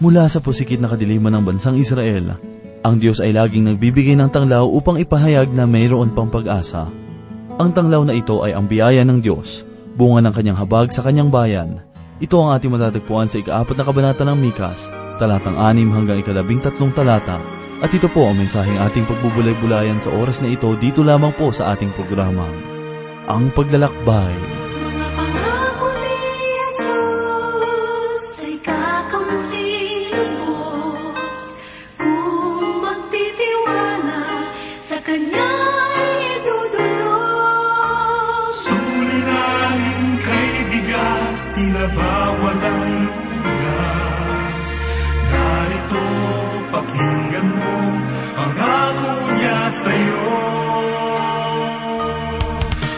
Mula sa pusikit na kadiliman ng bansang Israel, ang Diyos ay laging nagbibigay ng tanglaw upang ipahayag na mayroon pang pag-asa. Ang tanglaw na ito ay ang biyaya ng Diyos, bunga ng kanyang habag sa kanyang bayan. Ito ang ating matatagpuan sa ikaapat na kabanata ng Mikas, talatang anim hanggang ikalabing tatlong talata. At ito po ang mensaheng ating pagbubulay-bulayan sa oras na ito dito lamang po sa ating programa. Ang Paglalakbay. Narito, pakinggan mo ang ako niya sa'yo.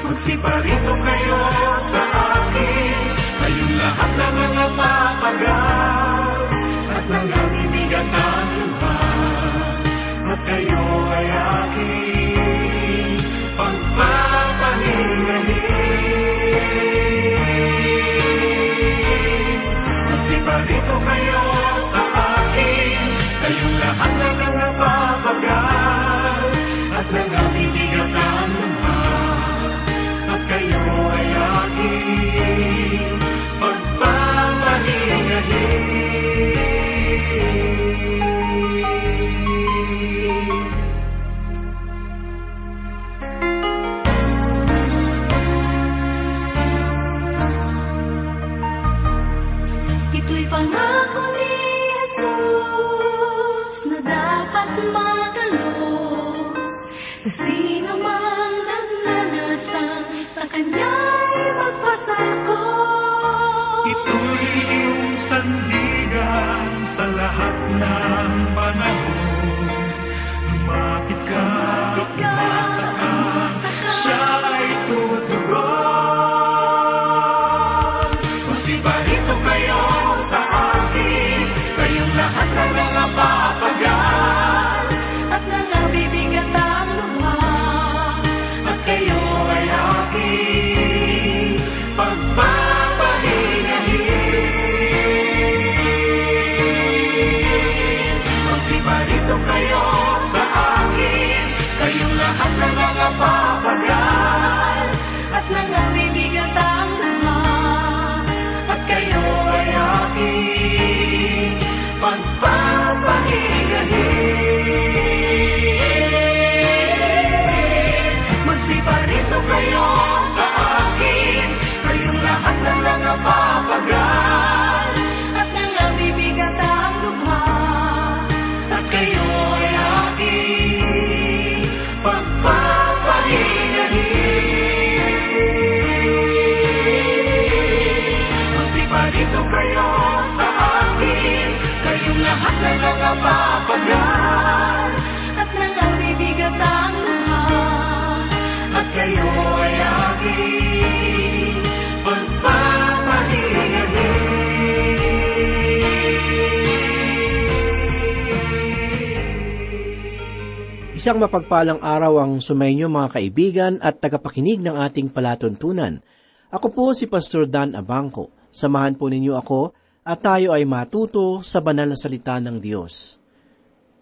Magsiparito kayo sa akin, kayong lahat na mga papagal, at nangangibigat ang luhan, at kayo ay aking pagpapahingahin. Magsiparito kayo na mga papagal, at nangangibigat ang luhan, at kayo ay aking pagpapahingahin. Ito'y pangako matalos sino mang nagnanasang sa Kanya'y magpasako. Ito'y iyong sandigan sa lahat ng panahon. Ng mga papagal. at nangabibigat ang luha At kayo ay aking pagpapahingahin. Isang mapagpalang araw ang sumainyo mga kaibigan at tagapakinig ng ating palatuntunan. Ako po si Pastor Dan Abangco. Samahan po ninyo ako at tayo ay matuto sa banal na salita ng Diyos.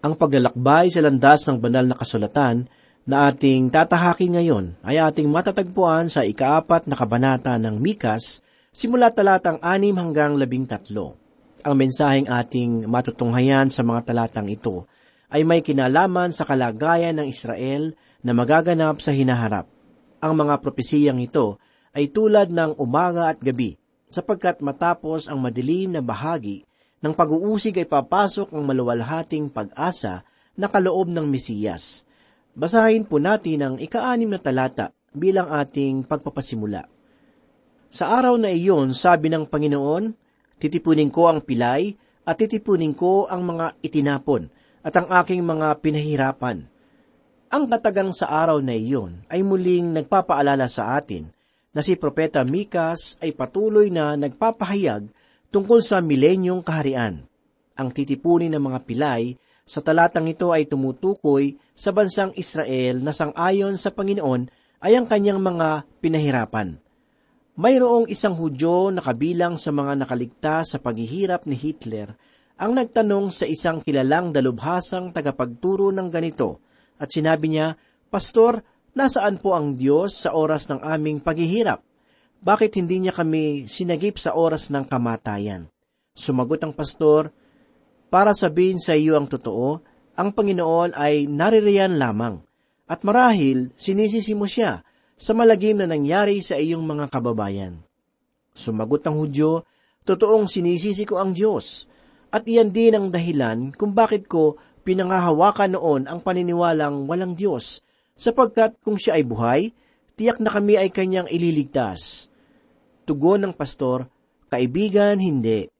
Ang paglalakbay sa landas ng banal na kasulatan na ating tatahakin ngayon ay ating matatagpuan sa ikaapat na kabanata ng Mikas, simula talatang anim hanggang labing tatlo. Ang mensaheng ating matutunghayan sa mga talatang ito ay may kinalaman sa kalagayan ng Israel na magaganap sa hinaharap. Ang mga propesiyang ito ay tulad ng umaga at gabi, sapagkat matapos ang madilim na bahagi ng pag-uusig ay papasok ang maluwalhating pag-asa na kaloob ng Mesiyas. Basahin po natin ang ikaanim na talata bilang ating pagpapasimula. Sa araw na iyon, sabi ng Panginoon, titipunin ko ang pilay at titipunin ko ang mga itinapon at ang aking mga pinahirapan. Ang katagang sa araw na iyon ay muling nagpapaalala sa atin na si Propeta Mikas ay patuloy na nagpapahayag tungkol sa milenyong kaharian. Ang titipunin ng mga pilay sa talatang ito ay tumutukoy sa bansang Israel na sangayon sa Panginoon ay ang kanyang mga pinahirapan. Mayroong isang Hudyo na kabilang sa mga nakaligtas sa paghihirap ni Hitler ang nagtanong sa isang kilalang dalubhasang tagapagturo ng ganito at sinabi niya, Pastor, nasaan po ang Diyos sa oras ng aming paghihirap? Bakit hindi niya kami sinagip sa oras ng kamatayan? Sumagot ang pastor, Para sabihin sa iyo ang totoo, ang Panginoon ay naririyan lamang. At marahil, sinisisi mo siya sa malagim na nangyari sa iyong mga kababayan. Sumagot ang Hudyo, Totoong sinisisi ko ang Diyos, at iyan din ang dahilan kung bakit ko pinangahawakan noon ang paniniwalang walang Diyos, sapagkat kung siya ay buhay, tiyak na kami ay kanyang ililigtas. Tugon ng pastor, Kaibigan, hindi.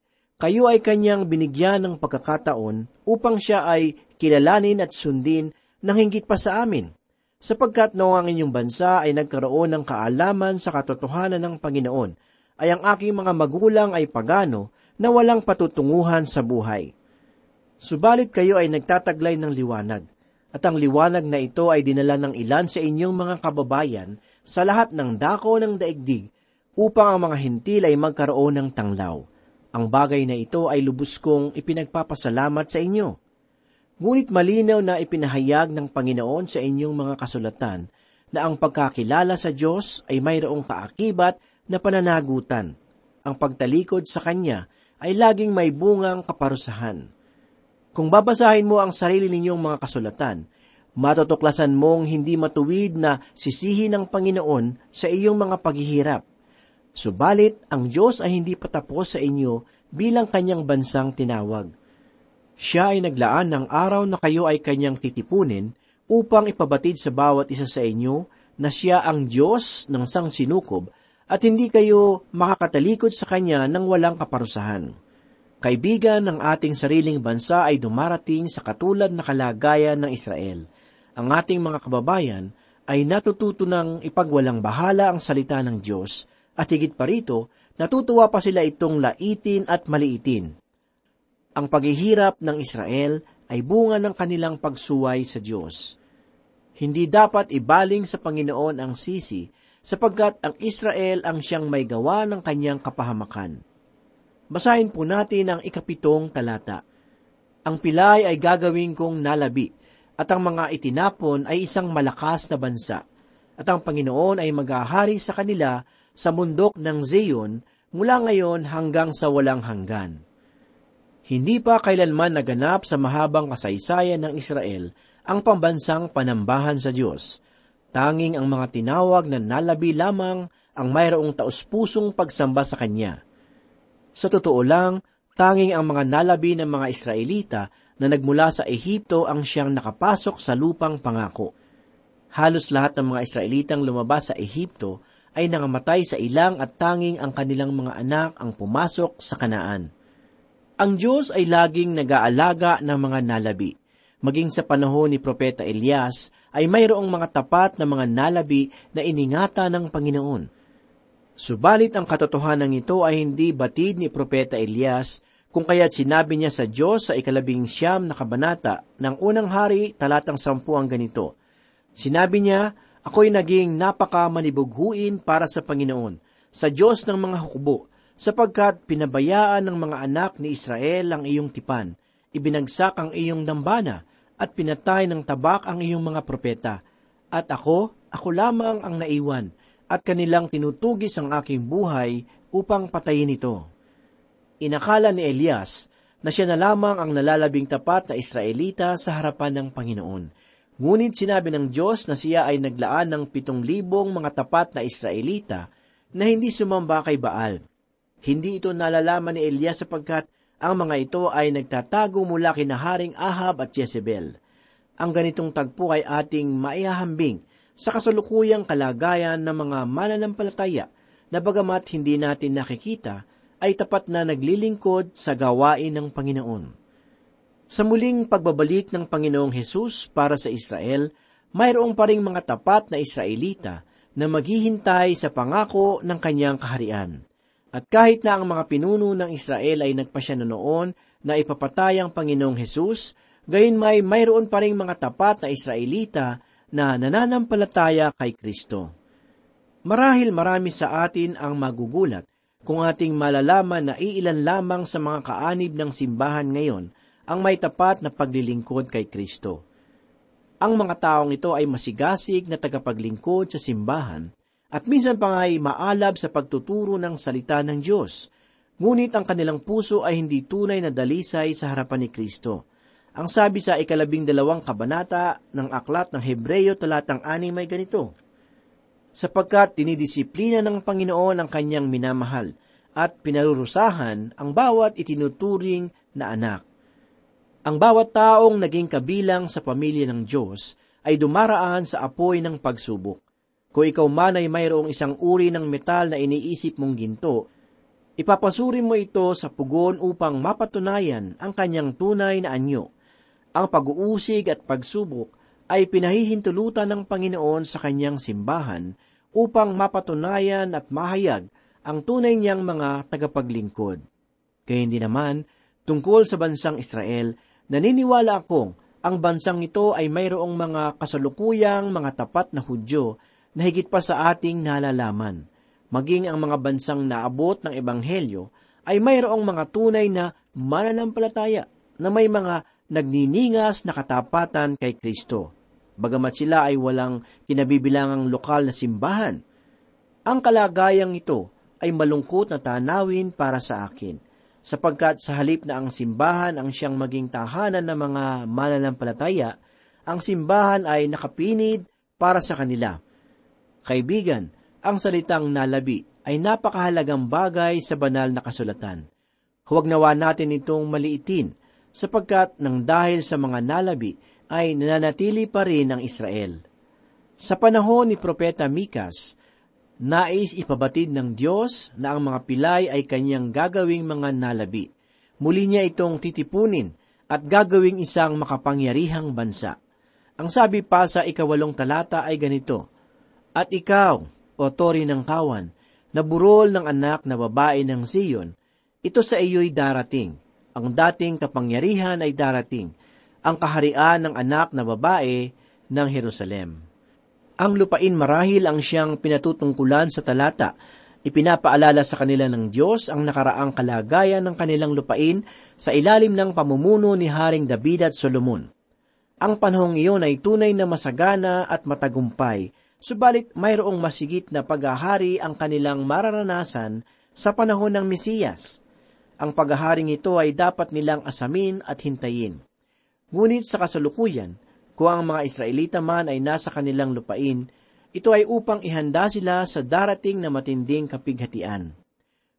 Kayo ay kanyang binigyan ng pagkakataon upang siya ay kilalanin at sundin ng hinggit pa sa amin, sapagkat noong ang inyong bansa ay nagkaroon ng kaalaman sa katotohanan ng Panginoon, ay ang aking mga magulang ay pagano na walang patutunguhan sa buhay. Subalit kayo ay nagtataglay ng liwanag, at ang liwanag na ito ay dinala ng ilan sa inyong mga kababayan sa lahat ng dako ng daigdig upang ang mga hintil ay magkaroon ng tanglaw. Ang bagay na ito ay lubos kong ipinagpapasalamat sa inyo. Ngunit malinaw na ipinahayag ng Panginoon sa inyong mga kasulatan na ang pagkakilala sa Diyos ay mayroong kaakibat na pananagutan. Ang pagtalikod sa Kanya ay laging may bungang kaparusahan. Kung babasahin mo ang sarili ninyong mga kasulatan, matutuklasan mong hindi matuwid na sisihin ng Panginoon sa iyong mga paghihirap. Subalit, ang Diyos ay hindi patapos sa inyo bilang kanyang bansang tinawag. Siya ay naglaan ng araw na kayo ay kanyang titipunin upang ipabatid sa bawat isa sa inyo na siya ang Diyos ng sang sinukob at hindi kayo makakatalikod sa Kanya ng walang kaparusahan. Kaibigan ng ating sariling bansa ay dumarating sa katulad na kalagayan ng Israel. Ang ating mga kababayan ay natututo ng ipagwalang bahala ang salita ng Diyos at higit pa rito, natutuwa pa sila itong laitin at maliitin. Ang paghihirap ng Israel ay bunga ng kanilang pagsuway sa Diyos. Hindi dapat ibaling sa Panginoon ang sisi sapagkat ang Israel ang siyang may gawa ng kanyang kapahamakan. Basahin po natin ang ikapitong talata. Ang pilay ay gagawin kong nalabi, at ang mga itinapon ay isang malakas na bansa, at ang Panginoon ay maghahari sa kanila sa mundok ng Zion mula ngayon hanggang sa walang hanggan. Hindi pa kailanman naganap sa mahabang kasaysayan ng Israel ang pambansang panambahan sa Diyos, Tanging ang mga tinawag na nalabi lamang ang mayroong taus-pusong pagsamba sa Kanya. Sa totoo lang, tanging ang mga nalabi ng mga Israelita na nagmula sa Ehipto ang siyang nakapasok sa lupang pangako. Halos lahat ng mga Israelitang lumabas sa Ehipto ay nangamatay sa ilang at tanging ang kanilang mga anak ang pumasok sa kanaan. Ang Diyos ay laging nag-aalaga ng mga nalabi. Maging sa panahon ni Propeta Elias, ay mayroong mga tapat na mga nalabi na iningata ng Panginoon. Subalit ang katotohanan ito ay hindi batid ni Propeta Elias, kung kaya't sinabi niya sa Diyos sa ikalabing siyam na kabanata ng unang hari talatang sampu ang ganito. Sinabi niya, ako'y naging napakamanibughuin para sa Panginoon, sa Diyos ng mga hukbo, sapagkat pinabayaan ng mga anak ni Israel ang iyong tipan, ibinagsak ang iyong dambana, at pinatay ng tabak ang iyong mga propeta. At ako, ako lamang ang naiwan, at kanilang tinutugis ang aking buhay upang patayin ito. Inakala ni Elias na siya na lamang ang nalalabing tapat na Israelita sa harapan ng Panginoon. Ngunit sinabi ng Diyos na siya ay naglaan ng pitong libong mga tapat na Israelita na hindi sumamba kay Baal. Hindi ito nalalaman ni Elias sapagkat ang mga ito ay nagtatago mula kina Haring Ahab at Jezebel. Ang ganitong tagpo ay ating maihahambing sa kasalukuyang kalagayan ng mga mananampalataya na bagamat hindi natin nakikita, ay tapat na naglilingkod sa gawain ng Panginoon. Sa muling pagbabalik ng Panginoong Hesus para sa Israel, mayroong pa ring mga tapat na Israelita na maghihintay sa pangako ng kanyang kaharian. At kahit na ang mga pinuno ng Israel ay nagpasya na noon na ipapatay ang Panginoong Hesus, gayon may mayroon pa rin mga tapat na Israelita na nananampalataya kay Kristo. Marahil marami sa atin ang magugulat kung ating malalaman na iilan lamang sa mga kaanib ng simbahan ngayon ang may tapat na paglilingkod kay Kristo. Ang mga taong ito ay masigasig na tagapaglingkod sa simbahan at minsan pa nga ay maalab sa pagtuturo ng salita ng Diyos. Ngunit ang kanilang puso ay hindi tunay na dalisay sa harapan ni Kristo. Ang sabi sa ikalabing dalawang kabanata ng aklat ng Hebreyo talatang anim ay ganito, Sapagkat dinidisiplina ng Panginoon ang kanyang minamahal at pinarurusahan ang bawat itinuturing na anak. Ang bawat taong naging kabilang sa pamilya ng Diyos ay dumaraan sa apoy ng pagsubok. Kung ikaw man ay mayroong isang uri ng metal na iniisip mong ginto, ipapasuri mo ito sa pugon upang mapatunayan ang kanyang tunay na anyo ang pag-uusig at pagsubok ay pinahihintulutan ng Panginoon sa kanyang simbahan upang mapatunayan at mahayag ang tunay niyang mga tagapaglingkod. Kaya hindi naman, tungkol sa bansang Israel, naniniwala akong ang bansang ito ay mayroong mga kasalukuyang mga tapat na Hudyo na higit pa sa ating nalalaman. Maging ang mga bansang naabot ng Ebanghelyo ay mayroong mga tunay na mananampalataya na may mga nagniningas na katapatan kay Kristo, bagamat sila ay walang kinabibilangang lokal na simbahan. Ang kalagayang ito ay malungkot na tanawin para sa akin, sapagkat sa halip na ang simbahan ang siyang maging tahanan ng mga mananampalataya, ang simbahan ay nakapinid para sa kanila. Kaibigan, ang salitang nalabi ay napakahalagang bagay sa banal na kasulatan. Huwag nawa natin itong maliitin sapagkat nang dahil sa mga nalabi ay nananatili pa rin ang Israel. Sa panahon ni Propeta Mikas, nais ipabatid ng Diyos na ang mga pilay ay kanyang gagawing mga nalabi. Muli niya itong titipunin at gagawing isang makapangyarihang bansa. Ang sabi pa sa ikawalong talata ay ganito, At ikaw, o tori ng kawan, na burol ng anak na babae ng Zion, ito sa iyo'y darating, ang dating kapangyarihan ay darating, ang kaharian ng anak na babae ng Jerusalem. Ang lupain marahil ang siyang pinatutungkulan sa talata. Ipinapaalala sa kanila ng Diyos ang nakaraang kalagayan ng kanilang lupain sa ilalim ng pamumuno ni Haring David at Solomon. Ang panahong iyon ay tunay na masagana at matagumpay, subalit mayroong masigit na paghahari ang kanilang mararanasan sa panahon ng Mesiyas. Ang paghaharing ito ay dapat nilang asamin at hintayin. Ngunit sa kasalukuyan, kung ang mga Israelita man ay nasa kanilang lupain, ito ay upang ihanda sila sa darating na matinding kapighatian.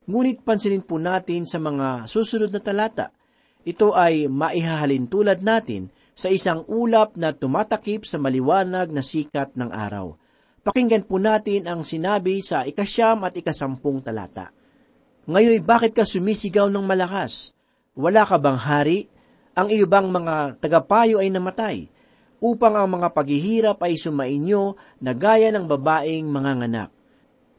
Ngunit pansinin po natin sa mga susunod na talata, ito ay maihahalin tulad natin sa isang ulap na tumatakip sa maliwanag na sikat ng araw. Pakinggan po natin ang sinabi sa ikasyam at ikasampung talata. Ngayon, bakit ka sumisigaw ng malakas? Wala ka bang hari? Ang iyo bang mga tagapayo ay namatay? Upang ang mga paghihirap ay sumainyo na gaya ng babaeng mga nganak.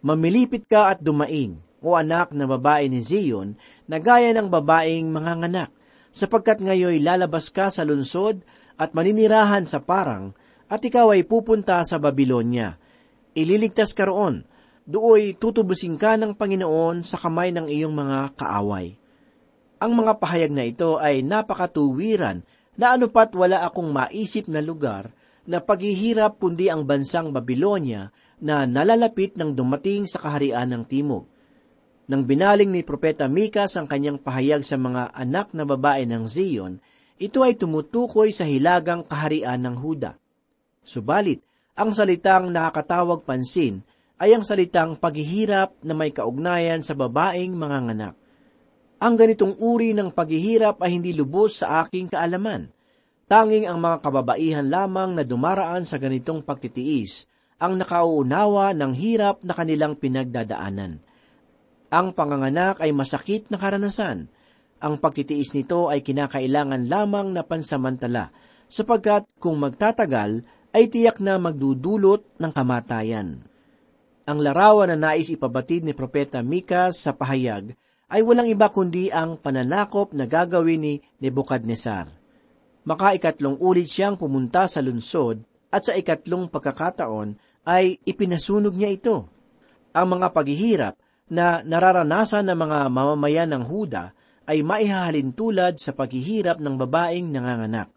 Mamilipit ka at dumaing, o anak na babae ni Zion, na gaya ng babaeng mga nganak, sapagkat ngayon lalabas ka sa lunsod at maninirahan sa parang, at ikaw ay pupunta sa Babylonia. Ililigtas ka roon, Dooy tutubusin ka ng Panginoon sa kamay ng iyong mga kaaway. Ang mga pahayag na ito ay napakatuwiran na anupat wala akong maisip na lugar na paghihirap kundi ang bansang Babylonia na nalalapit ng dumating sa kaharian ng Timog. Nang binaling ni Propeta Mikas ang kanyang pahayag sa mga anak na babae ng Zion, ito ay tumutukoy sa hilagang kaharian ng Huda. Subalit, ang salitang nakakatawag pansin ay ang salitang paghihirap na may kaugnayan sa babaeng mga nganak. Ang ganitong uri ng paghihirap ay hindi lubos sa aking kaalaman. Tanging ang mga kababaihan lamang na dumaraan sa ganitong pagtitiis ang nakauunawa ng hirap na kanilang pinagdadaanan. Ang panganganak ay masakit na karanasan. Ang pagtitiis nito ay kinakailangan lamang na pansamantala, sapagkat kung magtatagal, ay tiyak na magdudulot ng kamatayan. Ang larawan na nais ipabatid ni Propeta Mika sa pahayag ay walang iba kundi ang pananakop na gagawin ni Nebuchadnezzar. Makaikatlong ulit siyang pumunta sa lunsod at sa ikatlong pagkakataon ay ipinasunog niya ito. Ang mga paghihirap na nararanasan ng mga mamamayan ng Huda ay maihahalin tulad sa paghihirap ng babaeng nanganganak.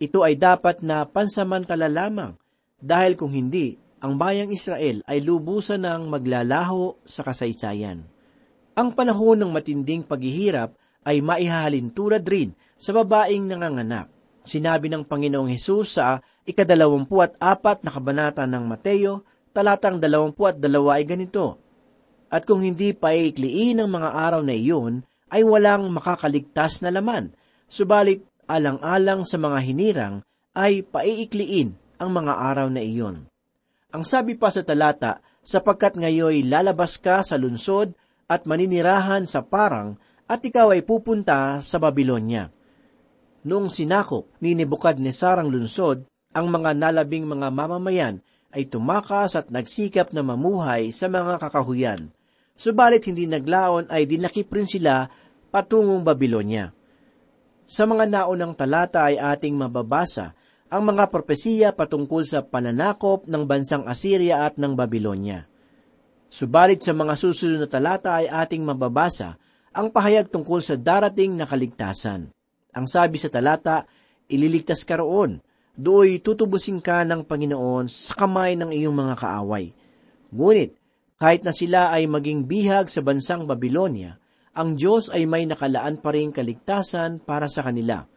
Ito ay dapat na pansamantala lamang dahil kung hindi, ang bayang Israel ay lubusan ng maglalaho sa kasaysayan. Ang panahon ng matinding paghihirap ay maihahalin tulad rin sa babaeng nanganganak. Sinabi ng Panginoong Hesus sa ikadalawampu at apat na kabanata ng Mateo, talatang dalawampu at dalawa ay ganito, At kung hindi paikliin ang mga araw na iyon, ay walang makakaligtas na laman, subalit alang-alang sa mga hinirang ay paiikliin ang mga araw na iyon. Ang sabi pa sa talata, sapagkat ngayoy lalabas ka sa lunsod at maninirahan sa parang at ikaw ay pupunta sa Babylonia. Noong sinakop ni Nebuchadnezzar ang lunsod, ang mga nalabing mga mamamayan ay tumakas at nagsikap na mamuhay sa mga kakahuyan. Subalit hindi naglaon ay dinakip rin sila patungong Babylonia. Sa mga naunang talata ay ating mababasa ang mga propesiya patungkol sa pananakop ng bansang Assyria at ng Babylonia. Subalit sa mga susunod na talata ay ating mababasa ang pahayag tungkol sa darating na kaligtasan. Ang sabi sa talata, ililigtas ka roon, do'y tutubusin ka ng Panginoon sa kamay ng iyong mga kaaway. Ngunit, kahit na sila ay maging bihag sa bansang Babylonia, ang Diyos ay may nakalaan pa rin kaligtasan para sa kanila.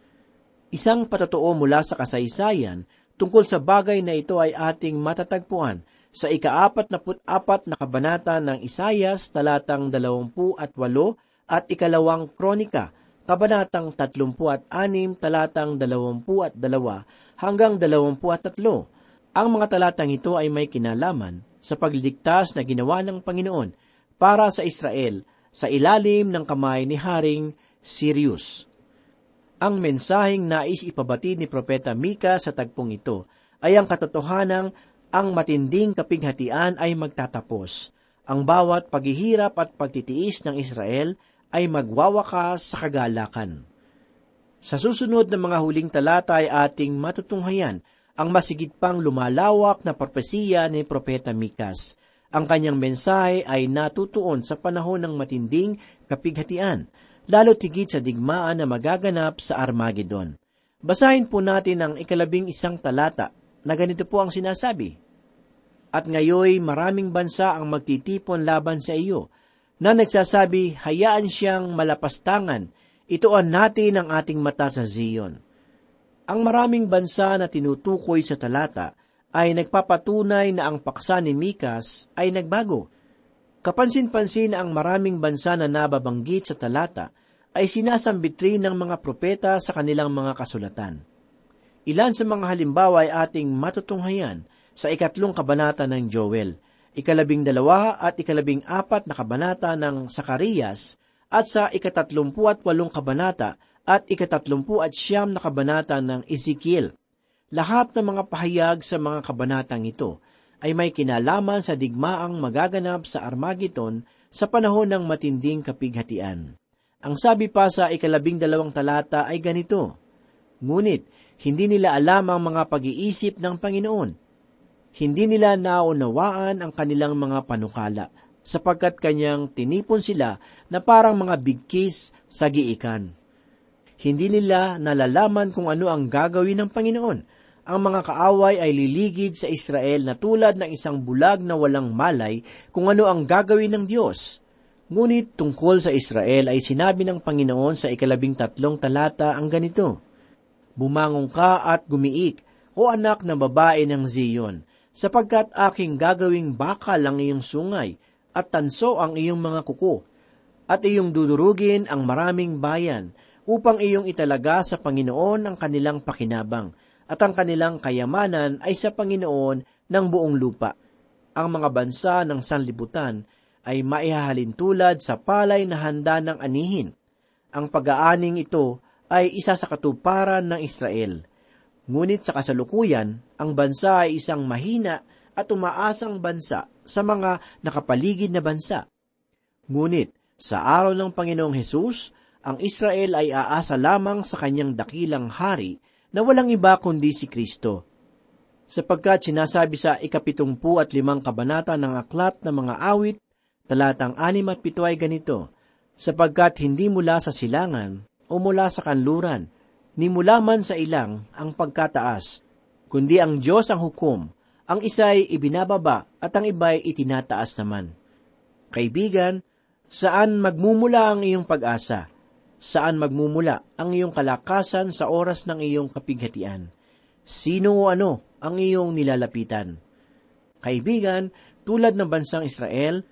Isang patotoo mula sa kasaysayan tungkol sa bagay na ito ay ating matatagpuan sa ikaapat na put-apat na kabanata ng Isayas talatang dalawampu at walo at ikalawang kronika, kabanatang tatlumpu at anim talatang dalawampu at dalawa hanggang dalawampu at tatlo. Ang mga talatang ito ay may kinalaman sa pagliligtas na ginawa ng Panginoon para sa Israel sa ilalim ng kamay ni Haring Sirius. Ang mensaheng nais ipabati ni Propeta Mika sa tagpong ito ay ang katotohanang ang matinding kapighatian ay magtatapos. Ang bawat paghihirap at pagtitiis ng Israel ay magwawakas sa kagalakan. Sa susunod na mga huling talata ay ating matutunghayan ang masigit pang lumalawak na propesiya ni Propeta Mikas. Ang kanyang mensahe ay natutuon sa panahon ng matinding kapighatian lalo tigit sa digmaan na magaganap sa Armageddon. Basahin po natin ang ikalabing isang talata na ganito po ang sinasabi. At ngayoy maraming bansa ang magtitipon laban sa iyo, na nagsasabi, hayaan siyang malapastangan, ituan natin ang ating mata sa Zion. Ang maraming bansa na tinutukoy sa talata ay nagpapatunay na ang paksa ni Mikas ay nagbago. Kapansin-pansin ang maraming bansa na nababanggit sa talata ay sinasambit rin ng mga propeta sa kanilang mga kasulatan. Ilan sa mga halimbawa ay ating matutunghayan sa ikatlong kabanata ng Joel, ikalabing dalawa at ikalabing apat na kabanata ng Sakarias, at sa ikatatlumpu at walong kabanata at ikatatlumpu at siyam na kabanata ng Ezekiel. Lahat ng mga pahayag sa mga kabanatang ito ay may kinalaman sa digmaang magaganap sa Armageddon sa panahon ng matinding kapighatian. Ang sabi pa sa ikalabing dalawang talata ay ganito, Ngunit, hindi nila alam ang mga pag-iisip ng Panginoon. Hindi nila naunawaan ang kanilang mga panukala, sapagkat kanyang tinipon sila na parang mga bigkis sa giikan. Hindi nila nalalaman kung ano ang gagawin ng Panginoon. Ang mga kaaway ay liligid sa Israel na tulad ng isang bulag na walang malay kung ano ang gagawin ng Diyos. Ngunit tungkol sa Israel ay sinabi ng Panginoon sa ikalabing tatlong talata ang ganito, Bumangong ka at gumiik, o anak ng babae ng Zion, sapagkat aking gagawing bakal ang iyong sungay, at tanso ang iyong mga kuko, at iyong dudurugin ang maraming bayan, upang iyong italaga sa Panginoon ang kanilang pakinabang, at ang kanilang kayamanan ay sa Panginoon ng buong lupa. Ang mga bansa ng sanlibutan ay maihahalin tulad sa palay na handa ng anihin. Ang pag-aaning ito ay isa sa katuparan ng Israel. Ngunit sa kasalukuyan, ang bansa ay isang mahina at umaasang bansa sa mga nakapaligid na bansa. Ngunit sa araw ng Panginoong Hesus, ang Israel ay aasa lamang sa kanyang dakilang hari na walang iba kundi si Kristo. Sapagkat sinasabi sa ikapitumpu at limang kabanata ng aklat ng mga awit talatang 6 at 7 ay ganito, Sapagkat hindi mula sa silangan o mula sa kanluran, ni mula man sa ilang ang pagkataas, kundi ang Diyos ang hukom, ang isa'y ibinababa at ang iba'y itinataas naman. Kaibigan, saan magmumula ang iyong pag-asa? Saan magmumula ang iyong kalakasan sa oras ng iyong kapighatian? Sino o ano ang iyong nilalapitan? Kaibigan, tulad ng bansang Israel,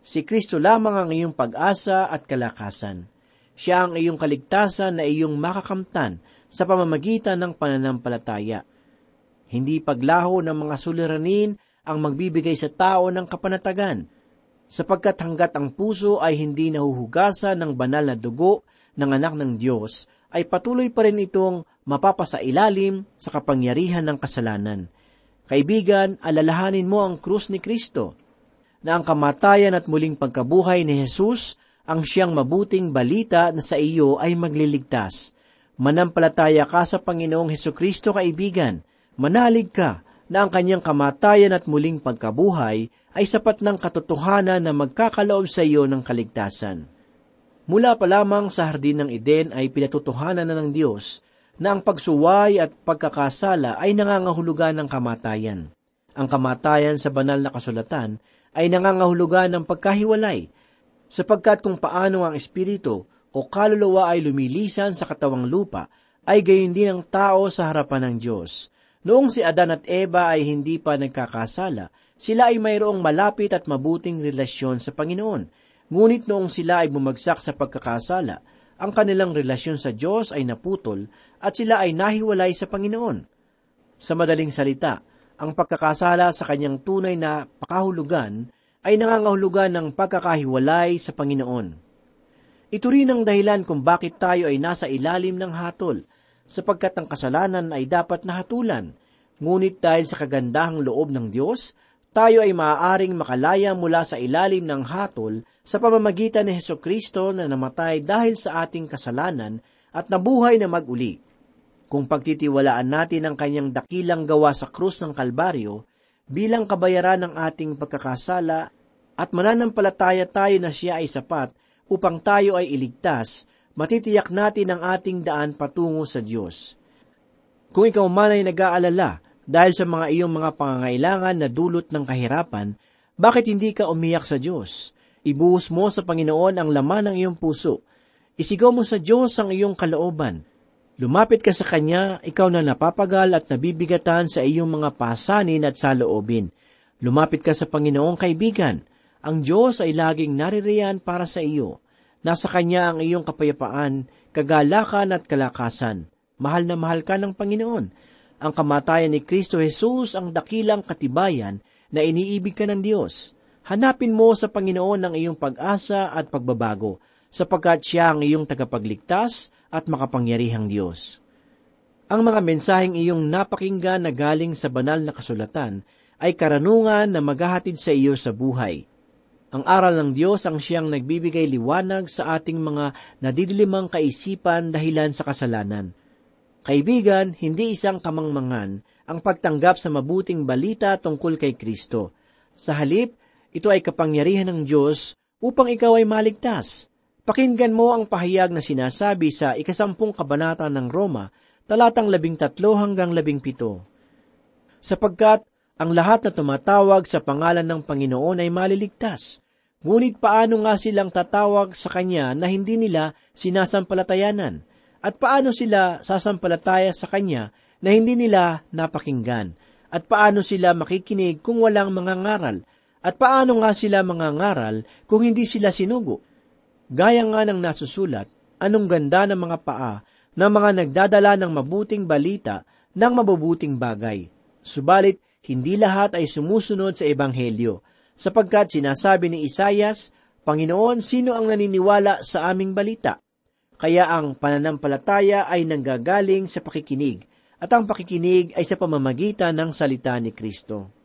si Kristo lamang ang iyong pag-asa at kalakasan. Siya ang iyong kaligtasan na iyong makakamtan sa pamamagitan ng pananampalataya. Hindi paglaho ng mga suliranin ang magbibigay sa tao ng kapanatagan, sapagkat hanggat ang puso ay hindi nahuhugasan ng banal na dugo ng anak ng Diyos, ay patuloy pa rin itong mapapasailalim sa kapangyarihan ng kasalanan. Kaibigan, alalahanin mo ang krus ni Kristo, na ang kamatayan at muling pagkabuhay ni Jesus ang siyang mabuting balita na sa iyo ay magliligtas. Manampalataya ka sa Panginoong Heso Kristo, kaibigan. Manalig ka na ang kanyang kamatayan at muling pagkabuhay ay sapat ng katotohanan na magkakaloob sa iyo ng kaligtasan. Mula pa lamang sa hardin ng Eden ay pinatutuhanan na ng Diyos na ang pagsuway at pagkakasala ay nangangahulugan ng kamatayan. Ang kamatayan sa banal na kasulatan ay nangangahulugan ng pagkahiwalay, sapagkat kung paano ang espiritu o kaluluwa ay lumilisan sa katawang lupa, ay gayon din ang tao sa harapan ng Diyos. Noong si Adan at Eva ay hindi pa nagkakasala, sila ay mayroong malapit at mabuting relasyon sa Panginoon. Ngunit noong sila ay bumagsak sa pagkakasala, ang kanilang relasyon sa Diyos ay naputol at sila ay nahiwalay sa Panginoon. Sa madaling salita, ang pagkakasala sa kanyang tunay na pakahulugan ay nangangahulugan ng pagkakahiwalay sa Panginoon. Ito rin ang dahilan kung bakit tayo ay nasa ilalim ng hatol, sapagkat ang kasalanan ay dapat nahatulan. Ngunit dahil sa kagandahang loob ng Diyos, tayo ay maaaring makalaya mula sa ilalim ng hatol sa pamamagitan ni Heso Kristo na namatay dahil sa ating kasalanan at nabuhay na maguli. Kung pagtitiwalaan natin ang kanyang dakilang gawa sa krus ng Kalbaryo bilang kabayaran ng ating pagkakasala at mananampalataya tayo na siya ay sapat upang tayo ay iligtas, matitiyak natin ang ating daan patungo sa Diyos. Kung ikaw man ay nag-aalala dahil sa mga iyong mga pangangailangan na dulot ng kahirapan, bakit hindi ka umiyak sa Diyos? Ibuhos mo sa Panginoon ang laman ng iyong puso. Isigaw mo sa Diyos ang iyong kalooban. Lumapit ka sa Kanya, ikaw na napapagal at nabibigatan sa iyong mga pasanin at saloobin. Lumapit ka sa Panginoong kaibigan. Ang Diyos ay laging naririyan para sa iyo. Nasa Kanya ang iyong kapayapaan, kagalakan at kalakasan. Mahal na mahal ka ng Panginoon. Ang kamatayan ni Kristo Jesus ang dakilang katibayan na iniibig ka ng Diyos. Hanapin mo sa Panginoon ang iyong pag-asa at pagbabago, sapagkat siya ang iyong tagapagligtas at makapangyarihang Diyos. Ang mga mensaheng iyong napakinggan na galing sa banal na kasulatan ay karanungan na maghahatid sa iyo sa buhay. Ang aral ng Diyos ang siyang nagbibigay liwanag sa ating mga nadidilimang kaisipan dahilan sa kasalanan. Kaibigan, hindi isang kamangmangan ang pagtanggap sa mabuting balita tungkol kay Kristo. Sa halip, ito ay kapangyarihan ng Diyos upang ikaw ay maligtas. Pakinggan mo ang pahayag na sinasabi sa ikasampung kabanata ng Roma, talatang labing tatlo hanggang labing pito. Sapagkat ang lahat na tumatawag sa pangalan ng Panginoon ay maliligtas. Ngunit paano nga silang tatawag sa Kanya na hindi nila sinasampalatayanan? At paano sila sasampalataya sa Kanya na hindi nila napakinggan? At paano sila makikinig kung walang mga ngaral? At paano nga sila mangangaral kung hindi sila sinugo? Gaya nga ng nasusulat, anong ganda ng mga paa ng mga nagdadala ng mabuting balita ng mabubuting bagay. Subalit, hindi lahat ay sumusunod sa Ebanghelyo, sapagkat sinasabi ni Isayas, Panginoon, sino ang naniniwala sa aming balita? Kaya ang pananampalataya ay nanggagaling sa pakikinig, at ang pakikinig ay sa pamamagitan ng salita ni Kristo.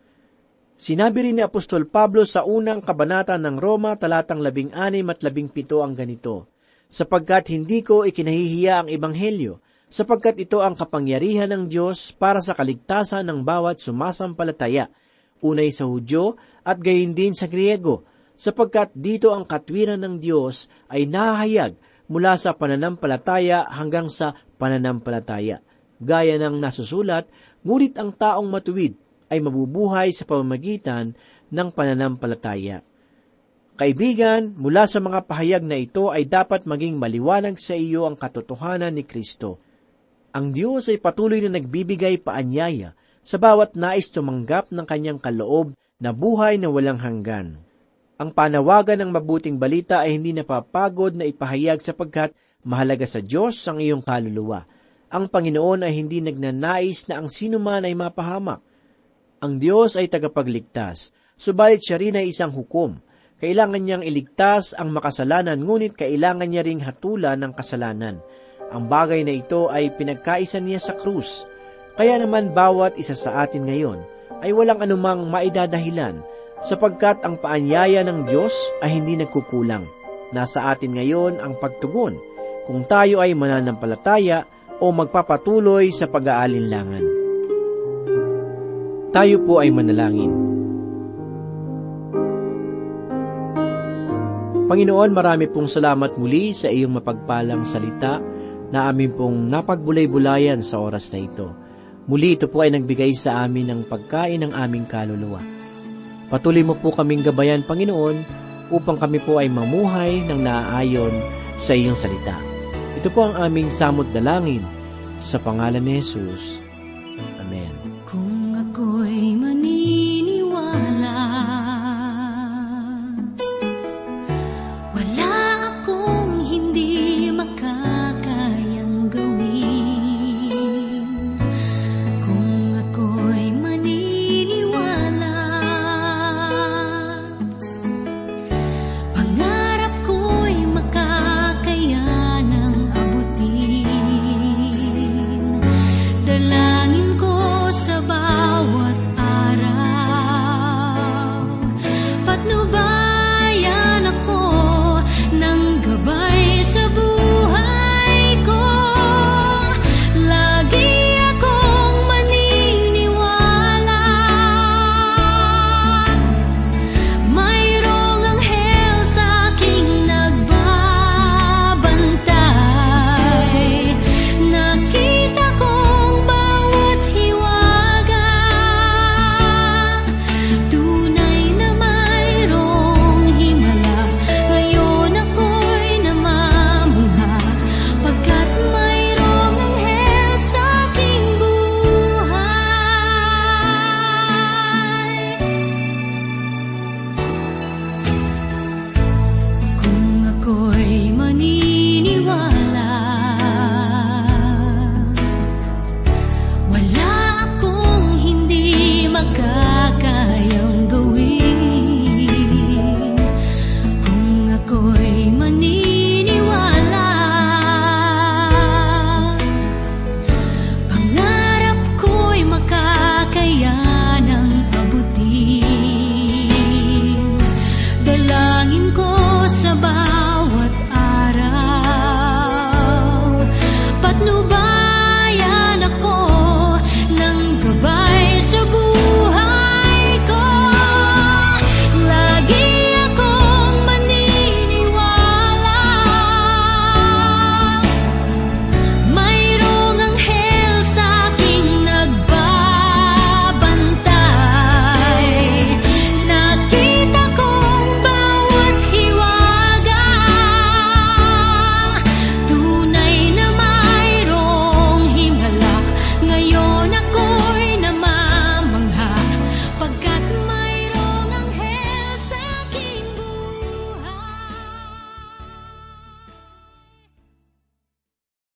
Sinabi rin ni Apostol Pablo sa unang kabanata ng Roma talatang labing anim at labing pito ang ganito, sapagkat hindi ko ikinahihiya ang Ebanghelyo, sapagkat ito ang kapangyarihan ng Diyos para sa kaligtasan ng bawat sumasampalataya, unay sa Hudyo at gayon din sa Griego, sapagkat dito ang katwiran ng Diyos ay nahayag mula sa pananampalataya hanggang sa pananampalataya. Gaya ng nasusulat, ngunit ang taong matuwid ay mabubuhay sa pamamagitan ng pananampalataya. Kaibigan, mula sa mga pahayag na ito ay dapat maging maliwanag sa iyo ang katotohanan ni Kristo. Ang Diyos ay patuloy na nagbibigay paanyaya sa bawat nais tumanggap ng kanyang kaloob na buhay na walang hanggan. Ang panawagan ng mabuting balita ay hindi napapagod na ipahayag sapagkat mahalaga sa Diyos ang iyong kaluluwa. Ang Panginoon ay hindi nagnanais na ang sinuman ay mapahamak. Ang Diyos ay tagapagligtas, subalit siya rin ay isang hukom. Kailangan niyang iligtas ang makasalanan, ngunit kailangan niya ring hatulan ng kasalanan. Ang bagay na ito ay pinagkaisa niya sa krus. Kaya naman bawat isa sa atin ngayon ay walang anumang maidadahilan sapagkat ang paanyaya ng Diyos ay hindi nagkukulang. Nasa atin ngayon ang pagtugon kung tayo ay mananampalataya o magpapatuloy sa pag-aalinlangan. Tayo po ay manalangin. Panginoon, marami pong salamat muli sa iyong mapagpalang salita na amin pong napagbulay-bulayan sa oras na ito. Muli ito po ay nagbigay sa amin ng pagkain ng aming kaluluwa. Patuloy mo po kaming gabayan, Panginoon, upang kami po ay mamuhay ng naaayon sa iyong salita. Ito po ang aming samot dalangin sa pangalan ni Jesus. Amen. dream